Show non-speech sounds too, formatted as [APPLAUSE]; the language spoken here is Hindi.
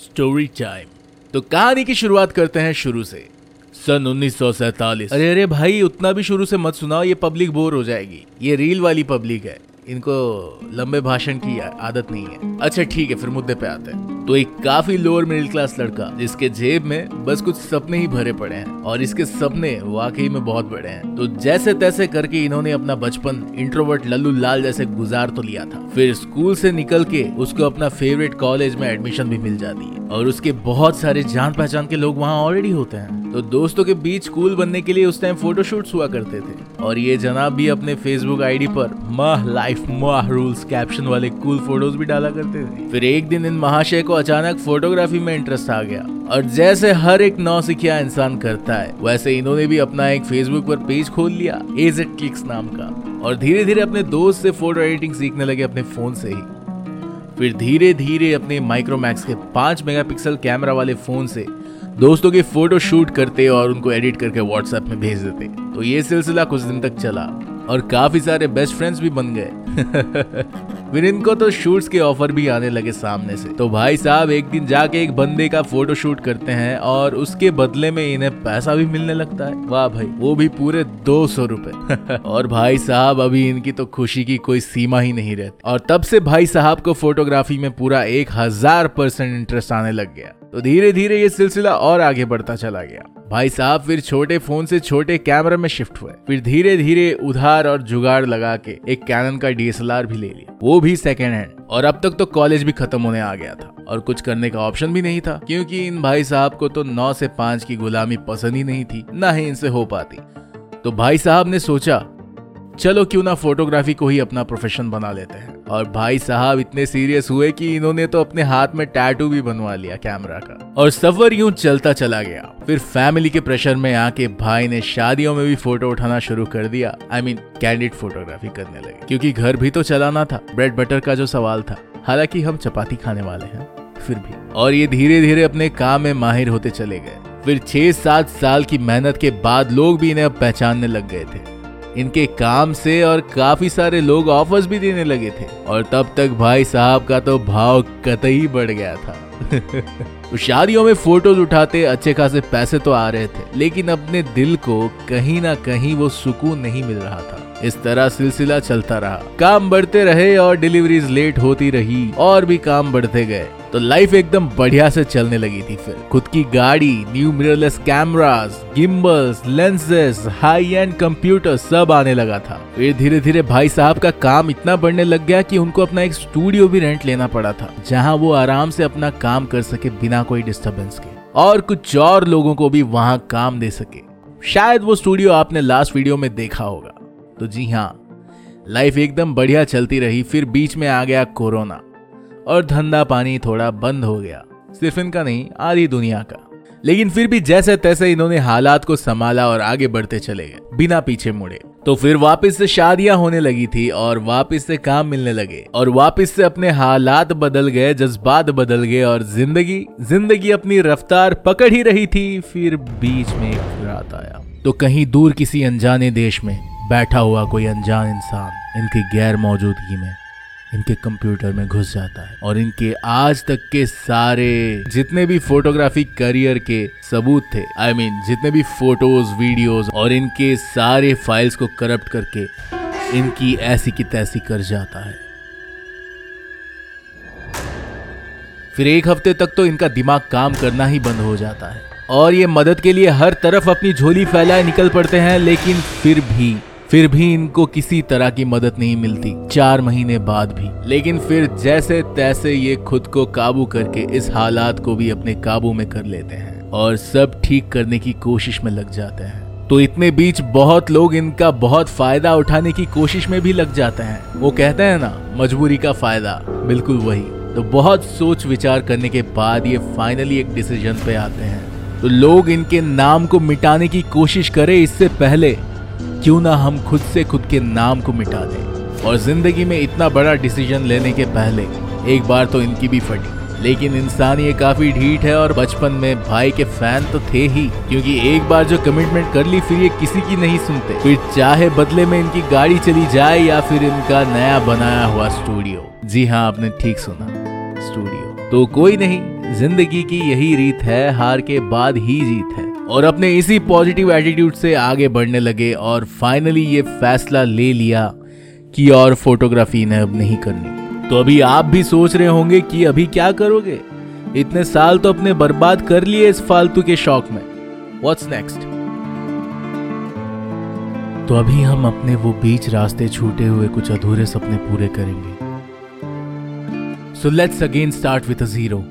स्टोरी टाइम तो कहानी की शुरुआत करते हैं शुरू से। सन उन्नीस अरे अरे भाई, उतना भी शुरू से मत सुनाओ, ये पब्लिक बोर हो जाएगी। ये रील वाली पब्लिक है। इनको लंबे भाषण की आदत नहीं है। अच्छा ठीक है, फिर मुद्दे पे आते हैं। तो एक काफ़ी लोअर मिडिल क्लास लड़का, जिसके जेब में बस कुछ सपने ही भरे पड़े हैं और इसके सपने वाकई में बहुत बड़े हैं। तो जैसे तैसे करके इन्होंने अपना बचपन इंट्रोवर्ट लल्लू लाल जैसे गुजार तो लिया था। फिर स्कूल से निकल के उसको अपना फेवरेट कॉलेज में एडमिशन भी मिल जाती है और उसके बहुत सारे जान पहचान के लोग वहाँ ऑलरेडी होते हैं। तो दोस्तों के बीच कूल बनने के लिए उस टाइम फोटोशूट हुआ करते थे। और ये जनाब भी अपने फेसबुक आईडी पर my life my rules caption वाले कूल फ़ोटोज़ भी डाला करते थे। फिर एक दिन इन महाशय को अचानक फोटोग्राफी में इंटरेस्ट आ गया। और जैसे हर एक नौसिखिया इंसान करता है, वैसे इन्होंने भी अपना एक फेसबुक पर पेज खोल लिया एज एट क्लिक्स नाम का। और धीरे धीरे अपने दोस्त से फ़ोटो एडिटिंग सीखने लगे अपने फ़ोन से ही। फिर धीरे धीरे अपने माइक्रोमैक्स के पाँच मेगापिक्सल कैमरा वाले फ़ोन से दोस्तों की फ़ोटो शूट करते और उनको एडिट करके व्हाट्सएप में भेज देते। तो ये सिलसिला कुछ दिन तक चला और काफ़ी सारे बेस्ट फ्रेंड्स भी बन गए। [LAUGHS] फिर को तो शूट्स के ऑफ़र भी आने लगे सामने से। तो भाई साहब, एक दिन जाके एक बंदे का फ़ोटो शूट करते हैं और उसके बदले में इन्हें पैसा भी मिलने लगता है। वाह भाई, वो भी पूरे दो सौ रूपए। [LAUGHS] और भाई साहब, अभी इनकी तो खुशी की कोई सीमा ही नहीं रहती। और तब से भाई साहब को फोटोग्राफी में पूरा एक हज़ार परसेंट इंटरेस्ट आने लग गया। तो धीरे धीरे ये सिलसिला और आगे बढ़ता चला गया। भाई साहब, फिर छोटे फ़ोन से छोटे कैमरे में शिफ्ट हुए। फिर धीरे धीरे उधार और जुगाड़ लगा के एक कैनन का डीएसएलआर भी ले लिया। वो भी सेकेंड हैंड और अब तक तो कॉलेज भी खत्म होने आ गया था। और कुछ करने का ऑप्शन भी नहीं था। क्योंकि इन भाई साहब को तो नौ से पाँच की गुलामी पसंद ही नहीं थी। ना ही इनसे हो पाती। तो भाई साहब ने सोचा, चलो क्यों ना फोटोग्राफी को ही अपना प्रोफेशन बना लेते हैं। और भाई साहब, इतने सीरियस हुए कि इन्होंने तो अपने हाथ में टैटू भी बनवा लिया कैमरा का। और सफ़र यूँ चलता चला गया। फिर फैमिली के प्रेशर में आके भाई ने शादियों में भी फ़ोटो उठाना शुरू कर दिया। आई मीन कैंडिड फोटोग्राफी करने लगे। क्योंकि घर भी तो चलाना था ब्रेड बटर का जो सवाल था। हालाँकि हम चपाती खाने वाले हैं, फिर भी। और ये धीरे धीरे अपने काम में माहिर होते चले गए। फिर छह सात साल की मेहनत के बाद लोग भी इन्हें अब पहचानने लग गए थे। इनके काम से और काफ़ी सारे लोग ऑफर्स भी देने लगे थे। और तब तक भाई साहब का तो भाव कतई बढ़ गया था। [LAUGHS] शादियों में फ़ोटोज़ उठाते, अच्छे खासे पैसे तो आ रहे थे, लेकिन अपने दिल को कहीं ना कहीं वो सुकून नहीं मिल रहा था। इस तरह सिलसिला चलता रहा। काम बढ़ते रहे और डिलीवरीज लेट होती रही, और भी काम बढ़ते गए। तो लाइफ एकदम बढ़िया से चलने लगी थी फिर। खुद की गाड़ी new mirrorless cameras gimbals lenses high end computer सब आने लगा था। फिर धीरे धीरे भाई साहब का काम इतना बढ़ने लग गया कि उनको अपना एक स्टूडियो भी रेंट लेना पड़ा था, जहाँ वो आराम से अपना काम कर सके बिना कोई डिस्टर्बेंस के। और कुछ और लोगों को भी वहाँ काम दे सके। शायद वो स्टूडियो आपने लास्ट वीडियो में देखा होगा। तो जी हाँ लाइफ एकदम बढ़िया चलती रही, फिर बीच में आ गया कोरोना। और धंधा पानी थोड़ा बंद हो गया, सिर्फ़ इनका नहीं, आधी दुनिया का। लेकिन फिर भी जैसे तैसे इन्होंने हालात को संभाला और आगे बढ़ते चले गए, बिना पीछे मुड़े। तो फिर वापस से शादियाँ होने लगी थी और वापस से काम मिलने लगे और वापस से अपने हालात बदल गए, जज्बात बदल गए और ज़िंदगी ज़िंदगी अपनी रफ्तार पकड़ ही रही थी, फिर बीच में एक रात आया। तो कहीं दूर किसी अनजाने देश में बैठा हुआ कोई अनजान इंसान इनकी गैर मौजूदगी में इनके कंप्यूटर में घुस जाता है और इनके आज तक के सारे जितने भी फोटोग्राफी करियर के सबूत थे आई I मीन mean, जितने भी फ़ोटोज़ वीडियोस और इनके सारे फाइल्स को करप्ट करके इनकी ऐसी की तैसी कर जाता है। फिर एक हफ़्ते तक तो इनका दिमाग काम करना ही बंद हो जाता है। और ये मदद के लिए हर तरफ़ अपनी झोली फैलाए निकल पड़ते हैं लेकिन फिर भी फिर भी इनको किसी तरह की मदद नहीं मिलती, चार महीने बाद भी। लेकिन फिर जैसे तैसे ये खुद को काबू करके इस हालात को भी अपने काबू में कर लेते हैं और सब ठीक करने की कोशिश में लग जाते हैं। तो इतने बीच बहुत लोग इनका बहुत फ़ायदा उठाने की कोशिश में भी लग जाते हैं। वो कहते हैं ना, मजबूरी का फ़ायदा, बिल्कुल वही। तो बहुत सोच विचार करने के बाद ये फाइनली एक डिसीज़न पे आते हैं। तो लोग इनके नाम को मिटाने की कोशिश करें, इससे पहले क्यों ना हम खुद से खुद के नाम को मिटा दें? और ज़िंदगी में इतना बड़ा डिसीज़न लेने के पहले, एक बार तो इनकी भी फटी। लेकिन इंसान ये काफ़ी ढीठ है और बचपन में भाई के फ़ैन तो थे ही। क्योंकि एक बार जो कमिटमेंट कर ली, फिर ये किसी की नहीं सुनते। फिर चाहे बदले में इनकी गाड़ी चली जाए या फिर इनका नया बनाया हुआ स्टूडियो जी हाँ आपने ठीक सुना। स्टूडियो तो कोई नहीं, ज़िंदगी की यही रीत है, हार के बाद ही जीत है। और अपने इसी पॉजिटिव एटीट्यूड से आगे बढ़ने लगे और फाइनली ये फैसला ले लिया कि और फोटोग्राफी इन्हें अब नहीं करनी। तो अभी आप भी सोच रहे होंगे कि अभी क्या करोगे? इतने साल तो अपने बर्बाद कर लिए इस फालतू के शौक में। व्हाट्स नेक्स्ट तो अभी हम अपने वो बीच रास्ते छूटे हुए कुछ अधूरे सपने पूरे करेंगे। So let's again start with a zero